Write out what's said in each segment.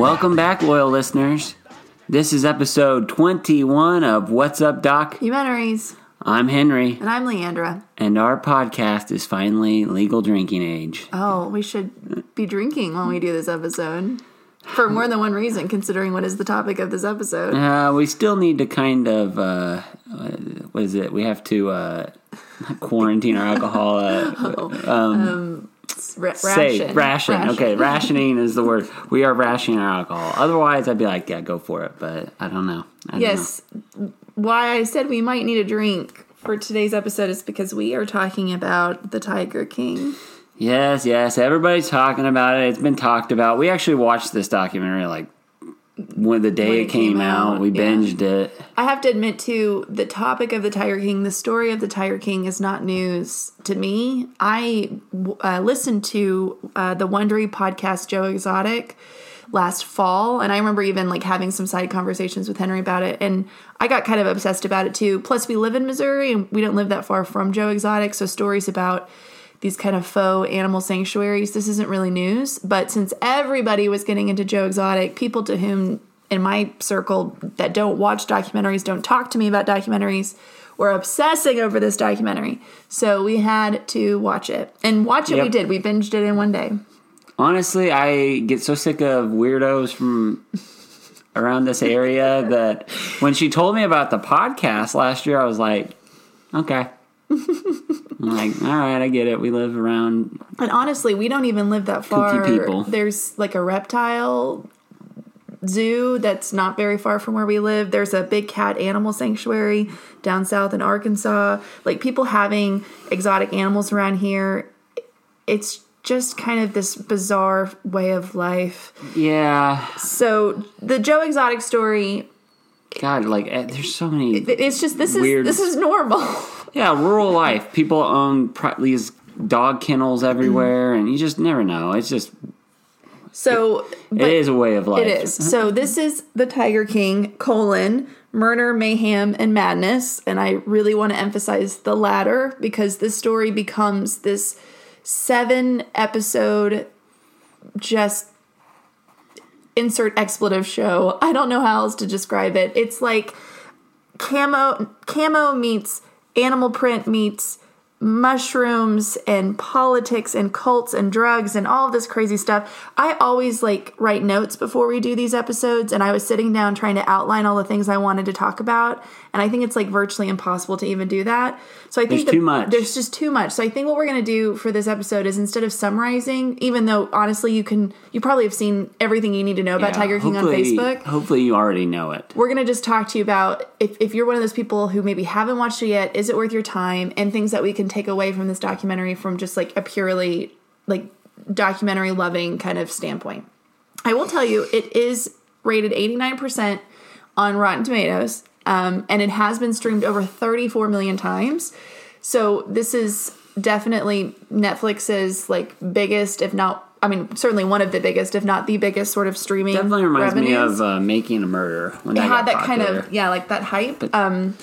Welcome back, loyal listeners. This is episode 21 of What's Up, Doc? Documentaries. I'm Henry, And I'm Leandra. and our podcast is finally legal drinking age. Oh, we should be drinking when we do this episode. For more than one reason, considering what is the topic of this episode. Uh, we still need to kind of, uh, what is it? We have to uh, quarantine our alcohol. Uh, Ra- say ration. ration. Okay, rationing is the word. We are rationing our alcohol. Otherwise, I'd be like, yeah, go for it. But I don't know. I don't Yes. Why I said we might need a drink for today's episode is because we are talking about the Tiger King. Yes, yes. Everybody's talking about it. It's been talked about. We actually watched this documentary like when the day When it, came, out. We yeah. binged it. I have to admit, too, the topic of the Tiger King, the story of the Tiger King is not news to me. I uh, listened to uh, the Wondery podcast, Joe Exotic, last fall, and I remember even like having some side conversations with Henry about it, and I got kind of obsessed about it too. Plus, we live in Missouri, and we don't live that far from Joe Exotic, so stories about these kind of faux animal sanctuaries. This isn't really news, but since everybody was getting into Joe Exotic, people to whom in my circle that don't watch documentaries, don't talk to me about documentaries, were obsessing over this documentary. So we had to watch it. And watch it we did. We binged it in one day. Honestly, I get so sick of weirdos from around this area that when she told me about the podcast last year, I was like, okay. I'm like, all right, I get it. We live around. And honestly, we don't even live that far. people. There's like a reptile zoo that's not very far from where we live. There's a big cat animal sanctuary down south in Arkansas. Like people having exotic animals around here. It's just kind of this bizarre way of life. Yeah. So the Joe Exotic story, God, like, eh, there's so many. it's just this is this is normal. Yeah, rural life. People own these dog kennels everywhere, and you just never know. It's just So it is a way of life. It is. So this is the Tiger King colon murder, mayhem, and madness, and I really want to emphasize the latter because this story becomes this seven episode just insert expletive show. I don't know how else to describe it. It's like camo camo meets animal print meets mushrooms and politics and cults and drugs and all of this crazy stuff. I always like write notes before we do these episodes and I was sitting down trying to outline all the things I wanted to talk about and I think it's like virtually impossible to even do that. So I think There's the- too much. There's just too much. So I think what we're going to do for this episode is instead of summarizing even though honestly you can you probably have seen everything you need to know about Yeah, Tiger King on Facebook Hopefully, you already know it. we're going to just talk to you about if, if you're one of those people who maybe haven't watched it yet is it worth your time and things that we can take away from this documentary from just like a purely like documentary loving kind of standpoint i will tell you it is rated 89% on rotten tomatoes um, and it has been streamed over 34 million times so this is definitely netflix's like biggest if not I mean, certainly one of the biggest, if not the biggest, sort of streaming. Definitely reminds me of uh, Making a Murder. When it had that kind of yeah like that hype um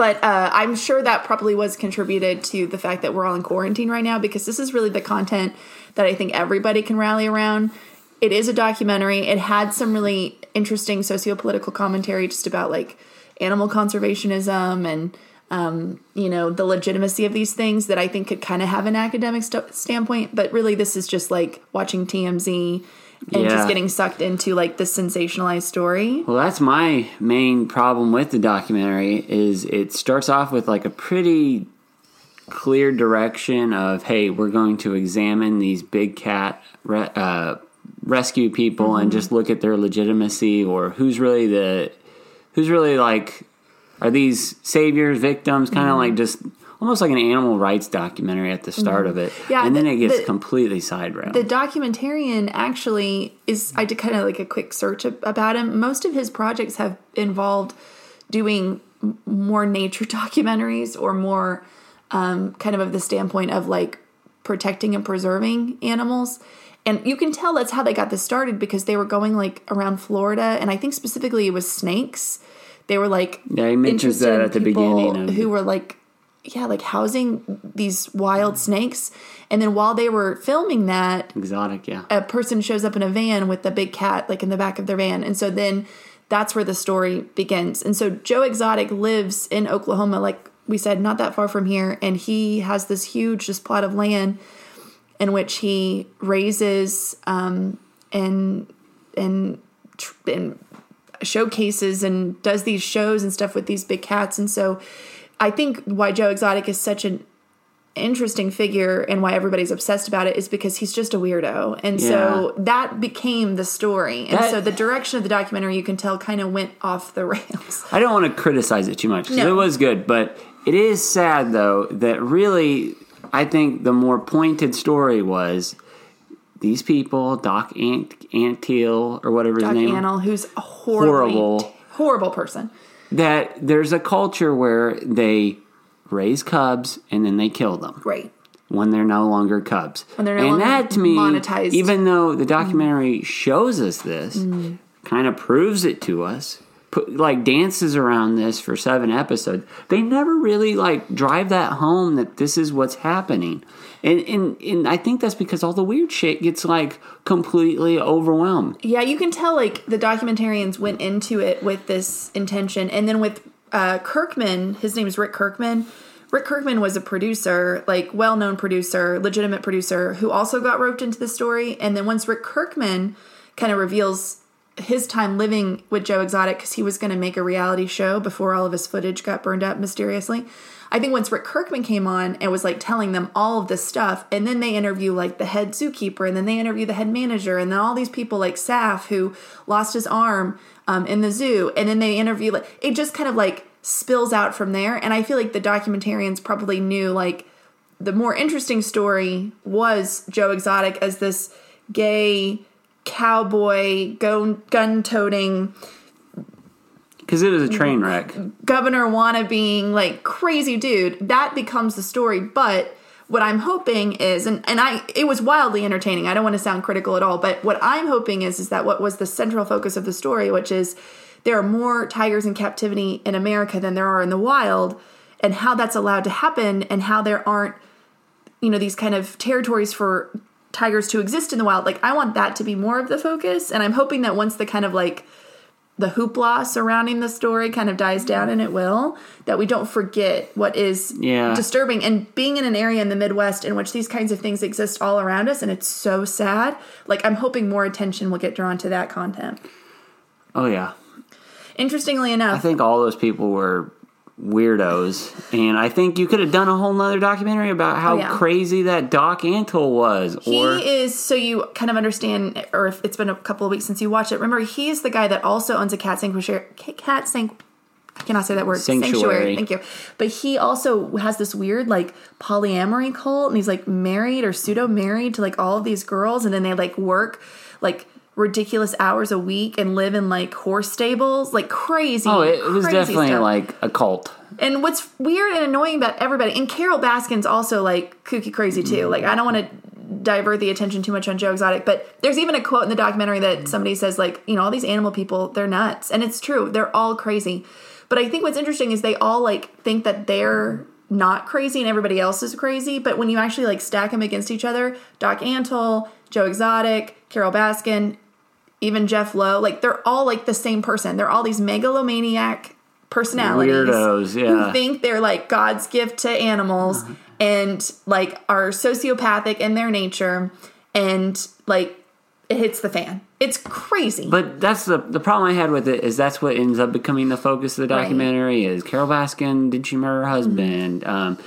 but uh, i'm sure that probably was contributed to the fact that we're all in quarantine right now because this is really the content that i think everybody can rally around it is a documentary it had some really interesting socio-political commentary just about like animal conservationism and um, you know the legitimacy of these things that i think could kind of have an academic st- standpoint but really this is just like watching tmz and Yeah. just getting sucked into like this sensationalized story Well, that's my main problem with the documentary is it starts off with like a pretty clear direction of hey, we're going to examine these big cat re- uh, rescue people and just look at their legitimacy or who's really the who's really like are these saviors, victims, kind of like just almost like an animal rights documentary at the start of it. Yeah, and then the- it gets the- completely sidetracked. the documentarian actually is i did kind of like a quick search about him. Most of his projects have involved doing more nature documentaries or more um, kind of of the standpoint of like protecting and preserving animals and you can tell that's how they got this started because they were going like around florida and i think specifically it was snakes they were like Yeah, he mentions that at the beginning of who were like yeah, like housing these wild snakes. And then while they were filming that, Exotic, yeah. a person shows up in a van with a big cat like in the back of their van and so then that's where the story begins and so joe exotic lives in oklahoma like we said not that far from here and he has this huge just plot of land in which he raises um, and and and showcases and does these shows and stuff with these big cats and so i think why joe exotic is such an interesting figure and why everybody's obsessed about it is because he's just a weirdo. And so that became the story. And That- so the direction of the documentary you can tell kind of went off the rails. I don't want to criticize it too much No. it was good, but it is sad though that really I think the more pointed story was these people, Doc Ant Antiel or whatever his Doc name, Antle, who's a horribly, Horrible. horrible person. that there's a culture where they raise cubs and then they kill them Right. when they're no longer cubs. When they're no and longer that to me, monetized. even though the documentary shows us this, mm. kind of proves it to us. Put, like dances around this for seven episodes. They never really like drive that home that this is what's happening, and and and I think that's because all the weird shit gets like completely overwhelmed. Yeah, you can tell like the documentarians went into it with this intention, and then with uh, Kirkham, his name is Rick Kirkham. Rick Kirkham was a producer, like well-known producer, legitimate producer, who also got roped into the story. And then once Rick Kirkham kind of reveals his time living with Joe Exotic, because he was going to make a reality show before all of his footage got burned up mysteriously. I think once Rick Kirkham came on and was like telling them all of this stuff, and then they interview like the head zookeeper, and then they interview the head manager, and then all these people like Saff who lost his arm um, in the zoo, and then they interview like it just kind of like spills out from there. And I feel like the documentarians probably knew like the more interesting story was Joe Exotic as this gay cowboy gun toting Because it was a train wreck. governor wanna wannabeing like crazy dude that becomes the story but what i'm hoping is and, and i it was wildly entertaining i don't want to sound critical at all but what i'm hoping is is that what was the central focus of the story which is there are more tigers in captivity in america than there are in the wild and how that's allowed to happen and how there aren't you know these kind of territories for tigers to exist in the wild. Like i want that to be more of the focus and i'm hoping that once the kind of like the hoopla surrounding the story kind of dies down and it will that we don't forget what is Yeah. disturbing. And being in an area in the midwest in which these kinds of things exist all around us and it's so sad like i'm hoping more attention will get drawn to that content. Oh yeah, interestingly enough I think all those people were weirdos, and I think you could have done a whole nother documentary about how Oh, yeah. crazy that Doc Antle was, or he is so you kind of understand or if it's been a couple of weeks since you watched it remember he is the guy that also owns a cat sanctuary cat sanct I cannot say that word. Sanctuary. Thank you. But he also has this weird like polyamory cult, and he's like married or pseudo married to like all of these girls, and then they like work like ridiculous hours a week and live in like horse stables, like crazy. oh, it, was definitely stuff. like a cult. And what's weird and annoying about everybody, and Carole Baskin's also like kooky crazy too. Like I don't want to divert the attention too much on Joe Exotic, but there's even a quote in the documentary that somebody says like, you know, all these animal people, they're nuts, and it's true. They're all crazy. But I think what's interesting is they all like think that they're not crazy and everybody else is crazy. But when you actually like stack them against each other, Doc Antle, Joe Exotic, Carole Baskin, even Jeff Lowe, like they're all like the same person. They're all these megalomaniac personalities Weirdos, yeah. who think they're like God's gift to animals and like are sociopathic in their nature and like it hits the fan. It's crazy. But that's the the problem I had with it is that's what ends up becoming the focus of the Right. documentary is Carole Baskin did she murder her husband um,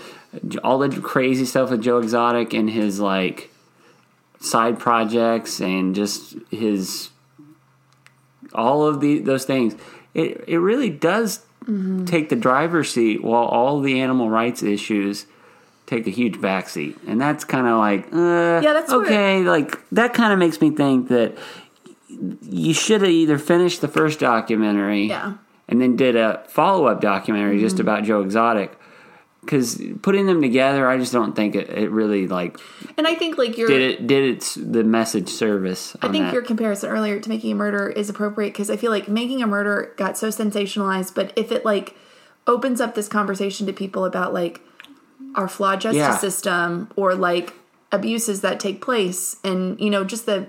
all the crazy stuff with Joe Exotic and his like side projects and just his all of the those things it it really does take the driver's seat while all the animal rights issues take a huge backseat and that's kind of like uh, Yeah, that's okay like that kind of makes me think that you should have either finished the first documentary Yeah. Mm-hmm. and then did a follow-up documentary just about joe exotic because putting them together i just don't think it, it really like and I think like you're did it did its the message service I think that. your comparison earlier to making a murder is appropriate because I feel like making a murder got so sensationalized, but if it like opens up this conversation to people about like our flawed justice Yeah. system or like abuses that take place and you know just the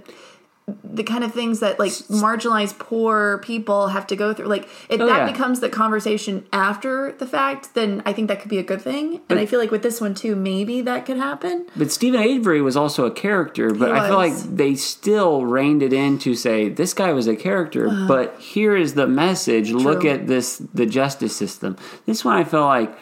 the kind of things that like marginalized poor people have to go through like if Oh, that yeah. becomes the conversation after the fact then i think that could be a good thing and i feel like with this one too maybe that could happen But Steven Avery was also a character, but I feel like they still reined it in to say this guy was a character, but here is the message. Look at this the justice system. This one I feel like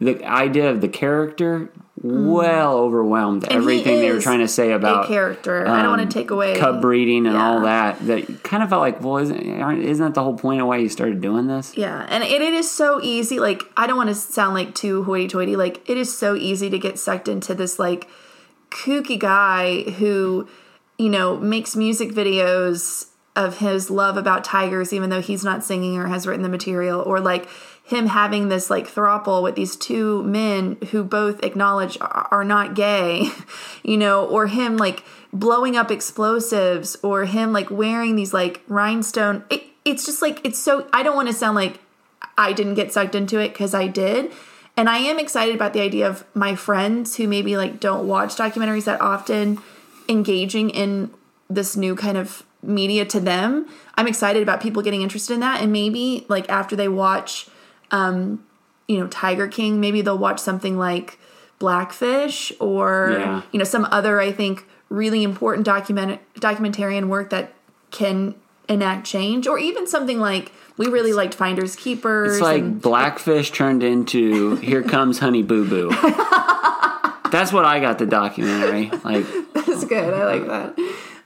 the idea of the character well overwhelmed he everything they were trying to say about character i don't um, want to take away cub breeding and all that. That kind of felt like, well, isn't aren't- isn't that the whole point of why you started doing this? Yeah, and it, it is so easy. Like, I don't want to sound like too hoity-toity. Like, it is so easy to get sucked into this like kooky guy who, you know, makes music videos of his love about tigers, even though he's not singing or has written the material, or like him having this like throuple with these two men who both acknowledge are, not gay, you know, or him like blowing up explosives, or him like wearing these like rhinestone. It, it's just like it's so. I don't want to sound like I didn't get sucked into it because I did. And I am excited about the idea of my friends who maybe like don't watch documentaries that often engaging in this new kind of media to them. I'm excited about people getting interested in that and maybe like after they watch um you know Tiger King, maybe they'll watch something like Blackfish or Yeah. you know some other I think really important document documentarian work that can enact change or even something like we really liked Finders Keepers It's like and Blackfish turned into Here Comes Honey Boo Boo. That's what I got the documentary. Like That's good. I like that.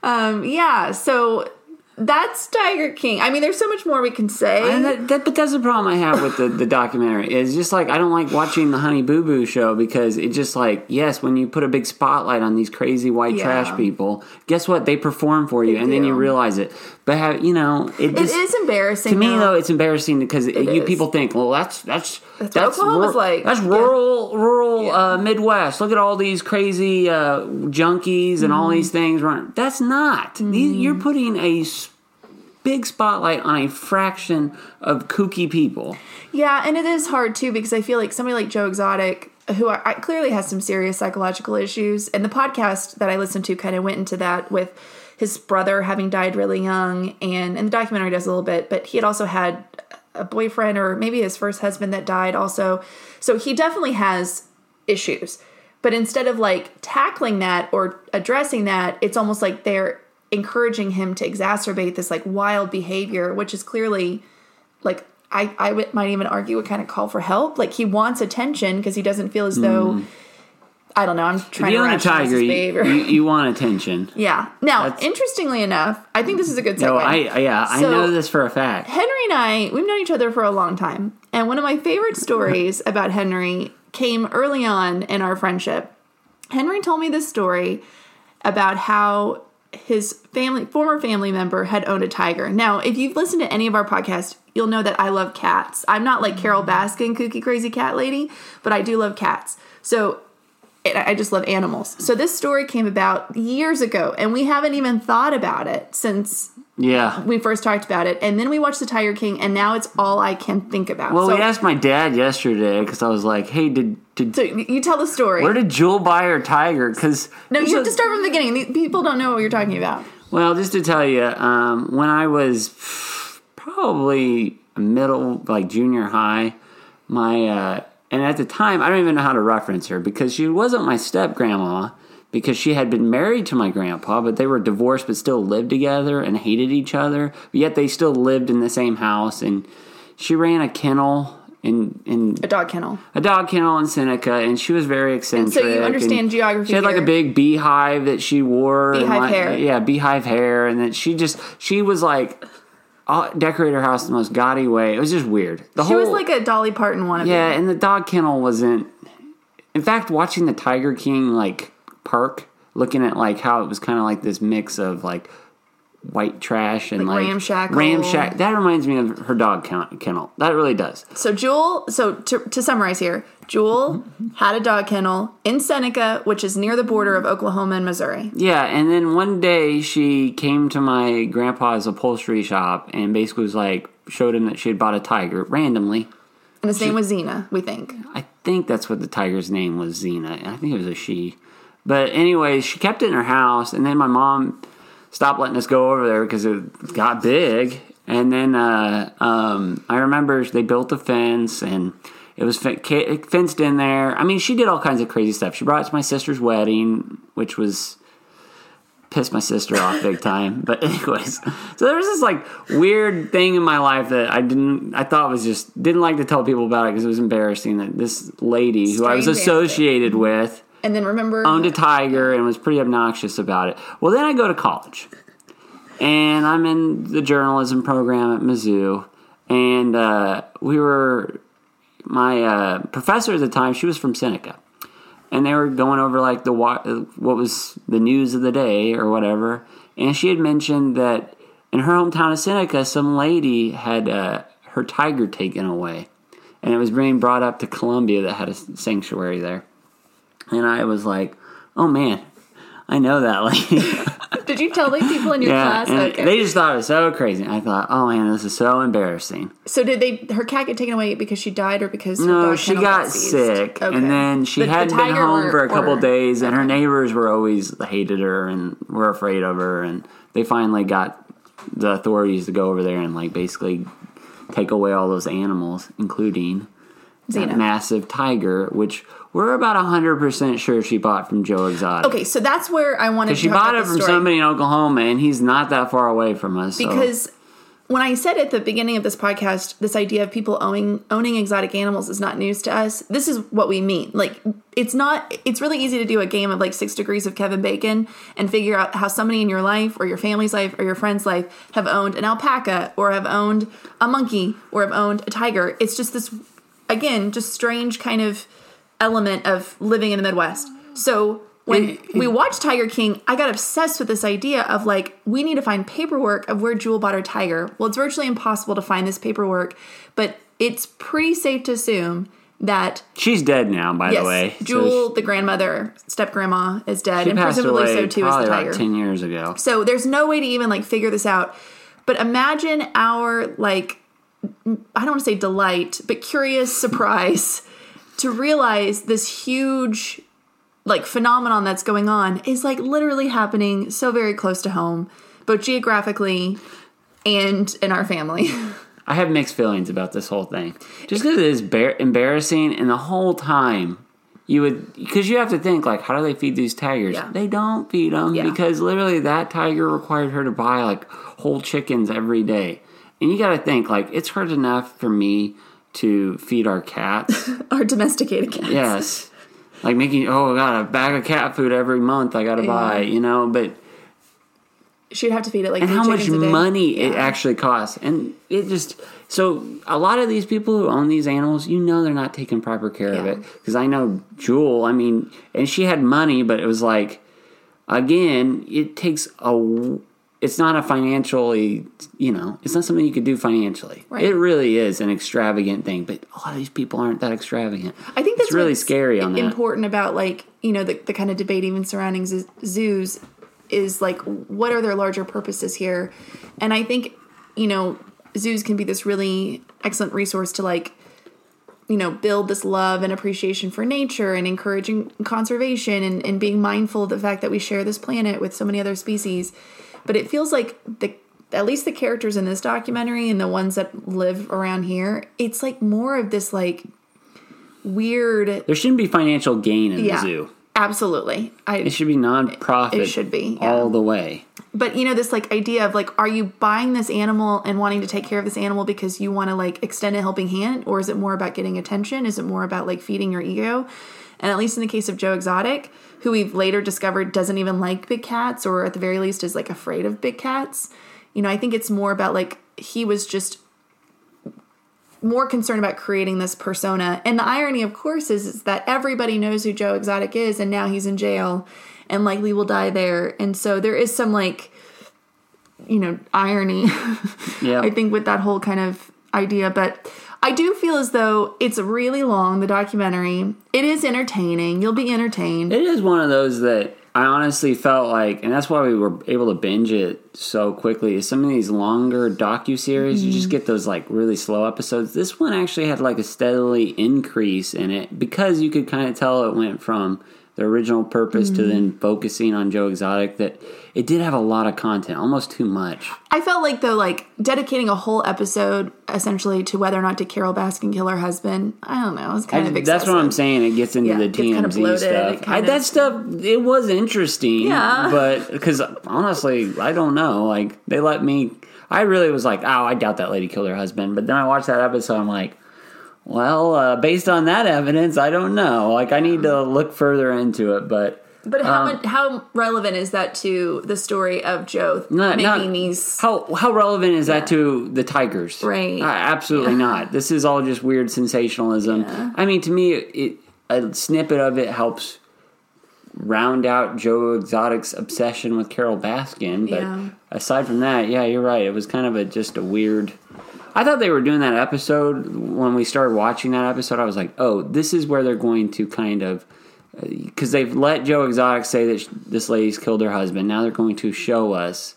Um, yeah, so that's Tiger King. I mean, there's so much more we can say. And that, that, but that's the problem I have with the, the documentary. Is just like I don't like watching the Honey Boo Boo show because it just like yes, when you put a big spotlight on these crazy white Yeah. trash people, guess what? They perform for you, and then you realize it. But have you know it it just is embarrassing. to me though. it's embarrassing because you is. people think well that's that's That's that's what Oklahoma's rur- like. that's Yeah. rural rural Yeah. uh, Midwest. Look at all these crazy uh, junkies and Mm-hmm. all these things running. That's not. These, you're putting a big spotlight on a fraction of kooky people. Yeah, and it is hard too because I feel like somebody like Joe Exotic, who I, I clearly has some serious psychological issues, and the podcast that I listened to kind of went into that with his brother having died really young, and and the documentary does a little bit, but he had also had a boyfriend or maybe his first husband that died also, so he definitely has issues. But instead of like tackling that or addressing that, it's almost like they're encouraging him to exacerbate this like wild behavior, which is clearly like I, I might even argue would kind of call for help. Like he wants attention because he doesn't feel as though hmm. I don't know. I'm If trying to you own a tiger, his you, behavior. you, you want attention. yeah. Now, That's- interestingly enough, I think this is a good segue. No, I yeah, I know this for a fact. Henry and I, we've known each other for a long time. And one of my favorite stories about Henry came early on in our friendship. Henry told me this story about how his family, former family member, had owned a tiger. Now, if you've listened to any of our podcasts, you'll know that I love cats. I'm not like Carole mm-hmm. Baskin, kooky crazy cat lady, but I do love cats. So I just love animals. So this story came about years ago, and we haven't even thought about it since Yeah. we first talked about it, and then we watched The Tiger King, and now it's all I can think about. Well, so, we asked my dad yesterday because I was like, "Hey, did did so you tell the story. where did Jewel buy her tiger?" Because no, you have to start from the beginning. People don't know what you're talking about. Well, just to tell you, um, when I was probably middle, like junior high, my uh, and at the time I don't even know how to reference her because she wasn't my step grandma because she had been married to my grandpa, but they were divorced but still lived together and hated each other. But yet they still lived in the same house, and she ran a kennel. In, in A dog kennel. a dog kennel in Seneca, and she was very eccentric. So you understand and geography She had like a big beehive that she wore. and, Beehive like- hair. Yeah, beehive hair, and then she just she was like uh, decorate her house the most gaudy way. It was just weird. The She whole was like a Dolly Parton one. Of them. Yeah, and the dog kennel wasn't. In fact, watching the Tiger King like park, looking at like how it was kind of like this mix of like white trash and Like like, ramshackle. ramshack. That reminds me of her dog kennel. That really does. So Jewel. So to, to summarize here, Jewel had a dog kennel in Seneca, which is near the border of Oklahoma and Missouri. Yeah, and then one day she came to my grandpa's upholstery shop and basically was like, showed him that she had bought a tiger randomly. And his name was Xena, we think. I think that's what the tiger's name was, Xena. I think it was a she. But anyway, she kept it in her house, and then my mom stopped letting us go over there because it got big. And then uh, um, I remember they built a fence, and it was fenced in there. I mean, she did all kinds of crazy stuff. She brought it to my sister's wedding, which was pissed my sister off big time. But anyways, so there was this like weird thing in my life that I didn't, I thought was just didn't like to tell people about it because it was embarrassing that this lady who I was Strange associated with And then remember owned a tiger and was pretty obnoxious about it. Well, then I go to college, and I'm in the journalism program at Mizzou, and uh, we were my uh, professor at the time. She was from Seneca, and they were going over like the what was the news of the day or whatever, and she had mentioned that in her hometown of Seneca, some lady had uh, her tiger taken away, and it was being brought up to Columbia that had a sanctuary there. And I was like, oh man, I know that Like, Did you tell these people in your yeah. class? Okay. they just thought it was so crazy. I thought, oh man, this is so embarrassing. so did they her cat get taken away because she died or because No, she got sick. Okay. And then she The- the hadn't been home or- for a couple or- days, and her neighbors were always hated her and were afraid of her. And they finally got the authorities to go over there and like basically take away all those animals, including that massive tiger, which we're about hundred percent sure she bought from Joe Exotic. Okay, so that's where I wanted to She bought it from story. somebody in Oklahoma, and he's not that far away from us. so- because when I said at the beginning of this podcast, this idea of people owning owning exotic animals is not news to us. This is what we mean. Like it's not. It's really easy to do a game of like six degrees of Kevin Bacon and figure out how somebody in your life or your family's life or your friend's life have owned an alpaca or have owned a monkey or have owned a tiger. It's just this again, just strange kind of element of living in the Midwest. So when we watched Tiger King, I got obsessed with this idea of like, we need to find paperwork of where Jewel bought her tiger. Well, it's virtually impossible to find this paperwork, but it's pretty safe to assume that she's dead now, by yes, the way. So Jewel, the grandmother, step grandma, is dead, she and passed presumably away so too is the about tiger. ten years ago. So there's no way to even like figure this out. But imagine our like I don't want to say delight, but curious surprise to realize this huge like phenomenon that's going on is like literally happening so very close to home, both geographically and in our family. I have mixed feelings about this whole thing. Just because it is bar- embarrassing, and the whole time you would, because you have to think like, how do they feed these tigers? Yeah. They don't feed them Yeah. because literally that tiger required her to buy like whole chickens every day, and you got to think like it's hard enough for me to feed our cats. our domesticated cats. yes, like making oh I got a bag of cat food every month I got to buy, you know, but She'd have to feed it like and how much chickens a day. money it actually costs and it just so a lot of these people who own these animals you know they're not taking proper care of it because i know jewel i mean and she had money but it was like again it takes a it's not a financially you know it's not something you could do financially. Right. it really is an extravagant thing but a lot of these people aren't that extravagant. I think that's it's really scary on that. important about like you know the, the kind of debate even surrounding z- zoos is like what are their larger purposes here? And i think you know zoos can be this really excellent resource to like you know build this love and appreciation for nature and encouraging conservation and, and being mindful of the fact that we share this planet with so many other species but it feels like the at least the characters in this documentary and the ones that live around here it's like more of this like weird there shouldn't be financial gain in yeah. the zoo absolutely. I it should be non-profit It should be, yeah. all the way. But you know this like idea of like are you buying this animal and wanting to take care of this animal because you want to like extend a helping hand? Or is it more about getting attention? Is it more about like feeding your ego? And at least in the case of joe exotic who we've later discovered doesn't even like big cats or at the very least is like afraid of big cats you know i think it's more about like he was just more concerned about creating this persona. And the irony, of course, is, is that everybody knows who Joe Exotic is, and now he's in jail and likely will die there. And so there is some like, you know, irony, yeah I think, with that whole kind of idea. But I do feel as though it's really long, the documentary. It is entertaining. You'll be entertained. It is one of those that I honestly felt like, and that's why we were able to binge it so quickly. Is some of these longer docu series, you just mm-hmm. get those like really slow episodes. This one actually had like a steadily increase in it because you could kind of tell it went from the original purpose to mm-hmm. then focusing on Joe Exotic. That it did have a lot of content, almost too much. I felt like though, like dedicating a whole episode essentially to whether or not to Carole Baskin kill her husband. I don't know. It was kind I- of that's what I'm saying. It gets into Yeah, the it gets kinda TMZ bloated, stuff. I, that of- stuff, it was interesting. Yeah. But because honestly, I don't know. Like they let me. I really was like, oh, I doubt that lady killed her husband. But then I watched that episode. I'm like, well, uh, based on that evidence, I don't know. Like I need to look further into it. But But how Um, how relevant is that to the story of Joe Not- making not- these? How how relevant is that to the Tigers? Right. Uh, absolutely not. This is all just weird sensationalism. Yeah. I mean, to me, it a snippet of it helps round out Joe Exotic's obsession with Carole Baskin. But Yeah. aside from that, yeah, you're right. It was kind of a just a weird. I thought they were doing that episode when we started watching that episode. I was like, oh, this is where they're going to kind of uh, because they've let Joe Exotic say that sh- this lady's killed her husband. Now they're going to show us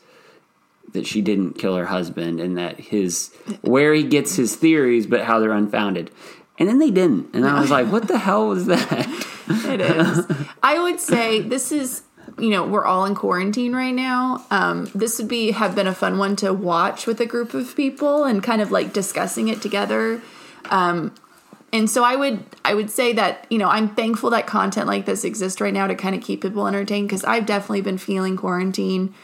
that she didn't kill her husband and that his where he gets his theories, but how they're unfounded. And then they didn't, and I was like, "What the hell was that?" It is. I would say this is you know we're all in quarantine right now. Um, this would be have been a fun one to watch with a group of people and kind of like discussing it together. Um, and so I would I would say that you know I'm thankful that content like this exists right now to kind of keep people entertained because I've definitely been feeling quarantine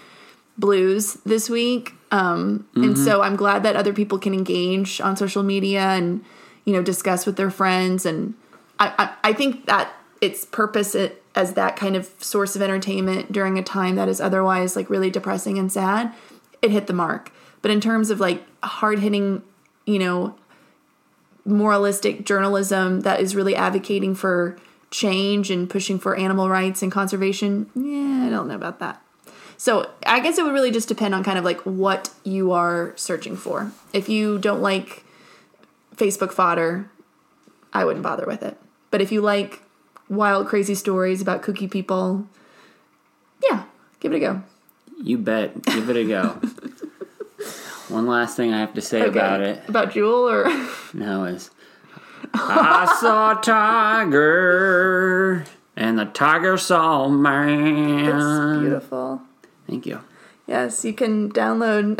blues this week. Um, And so I'm glad that other people can engage on social media and you know discuss with their friends. And I I, I think that its purpose it, as that kind of source of entertainment during a time that is otherwise like really depressing and sad, it hit the mark. But in terms of like hard hitting, you know, moralistic journalism that is really advocating for change and pushing for animal rights and conservation, yeah, I don't know about that. So I guess it would really just depend on kind of like what you are searching for. If you don't like Facebook fodder, I wouldn't bother with it. But if you like wild, crazy stories about kooky people, yeah, give it a go. You bet. Give it a go. One last thing I have to say about it. About Jewel or No, is I saw a tiger, and the tiger saw man. it's beautiful. Thank you. Yes, you can download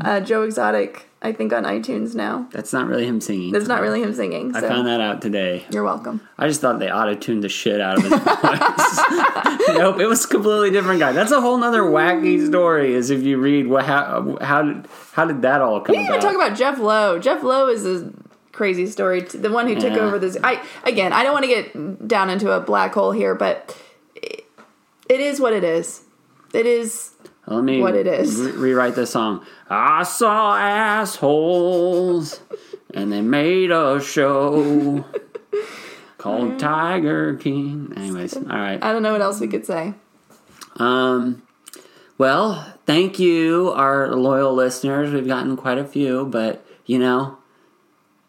uh, Joe Exotic, I think, on iTunes now. That's not really him singing. That's not really him singing, I so found that out today. you're welcome. I just thought they auto tuned the shit out of his voice. nope, it was a completely different guy. That's a whole nother wacky story. Is if you read what how how did how did that all come We didn't even talk about Jeff Lowe. Jeff Lowe is a crazy story. The one who took Yeah. over this. I again, I don't want to get down into a black hole here, but it, it is what it is. It is. Let me what it is. re- rewrite the song. I saw assholes, and they made a show called Tiger King. Anyways, all right. I don't know what else we could say. Um, well, thank you, our loyal listeners. We've gotten quite a few, but you know,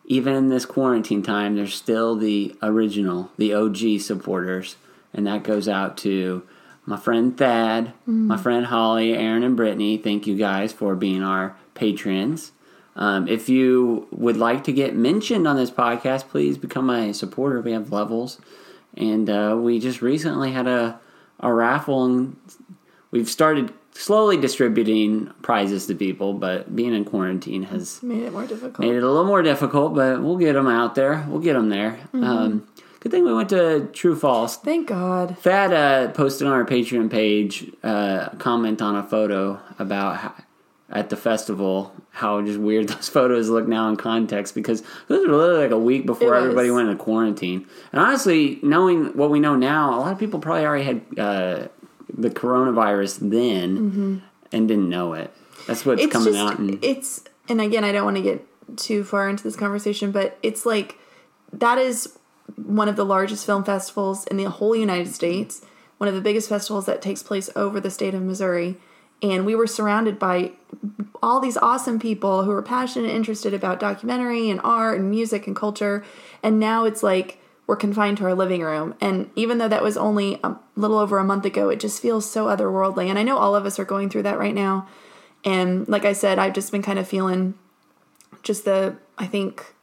even in this quarantine time, there's still the original, the OG supporters, and that goes out to my friend Thad, my friend Holly, Aaron, and Brittany. Thank you guys for being our patrons. Um, if you would like to get mentioned on this podcast, please become a supporter. We have levels, and uh, we just recently had a a raffle, and we've started slowly distributing prizes to people. But being in quarantine has Made it more difficult. made it a little more difficult, but we'll get them out there. We'll get them there. Um, good thing we went to True False. Thank God. Thad uh, posted on our Patreon page uh, a comment on a photo about how, at the festival how just weird those photos look now in context because those were literally like a week before everybody went into quarantine. And honestly, knowing what we know now, a lot of people probably already had uh, the coronavirus then and didn't know it. That's what's it's coming just out. And, it's and again i don't want to get too far into this conversation but it's like that is one of the largest film festivals in the whole united states one of the biggest festivals that takes place over the state of missouri and we were surrounded by all these awesome people who were passionate and interested about documentary and art and music and culture and now it's like we're confined to our living room. And even though that was only a little over a month ago, it just feels so otherworldly. And I know all of us are going through that right now. And like I said, I've just been kind of feeling just the, I think,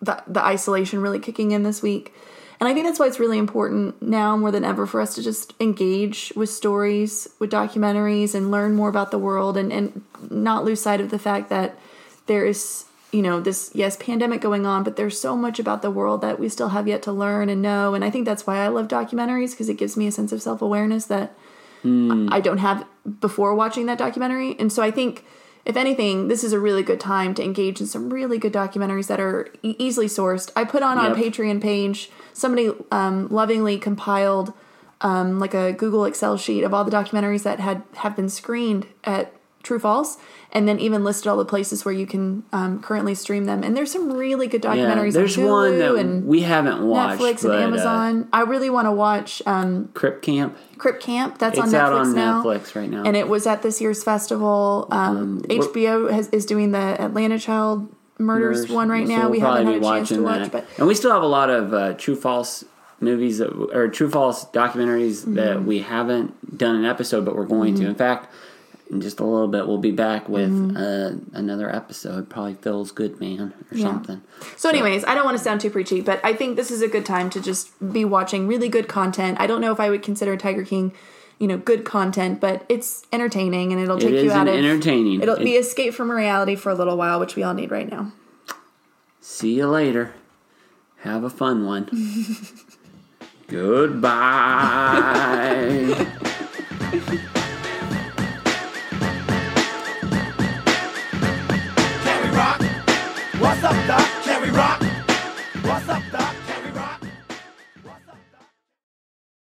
the, the isolation really kicking in this week. And I think that's why it's really important now more than ever for us to just engage with stories, with documentaries, and learn more about the world and, and not lose sight of the fact that there is, you know, this, yes, pandemic going on, but there's so much about the world that we still have yet to learn and know. And I think that's why I love documentaries because it gives me a sense of self awareness that hmm. I don't have before watching that documentary. And so I think if anything, this is a really good time to engage in some really good documentaries that are e- easily sourced. I put on our Yep. Patreon page, somebody um, lovingly compiled um, like a Google Excel sheet of all the documentaries that had have been screened at True False, and then even listed all the places where you can um, currently stream them. And there's some really good Yeah, documentaries. there's on Hulu one that and we haven't watched. Netflix but, and uh, Amazon. I really want to watch um, Crip Camp. crip Camp. That's on Netflix out on now Netflix right now. and it was at this year's festival. Um, we're- HBO has, is doing the Atlanta Child Murders Murders. one right So now. we'll we haven't had a chance to watch, that. but and we still have a lot of uh, true false movies that, or true false documentaries Mm-hmm. that we haven't done an episode, but we're going to. In fact, in just a little bit, we'll be back with uh, another episode. Probably Feels Good Man or Mm-hmm. Yeah. something. so. Anyways, I don't want to sound too preachy, but I think this is a good time to just be watching really good content. I don't know if I would consider Tiger King, you know, good content, but it's entertaining and it'll take It you out of. entertaining. It'll It- be escape from reality for a little while, which we all need right now. See you later. Have a fun one. Goodbye.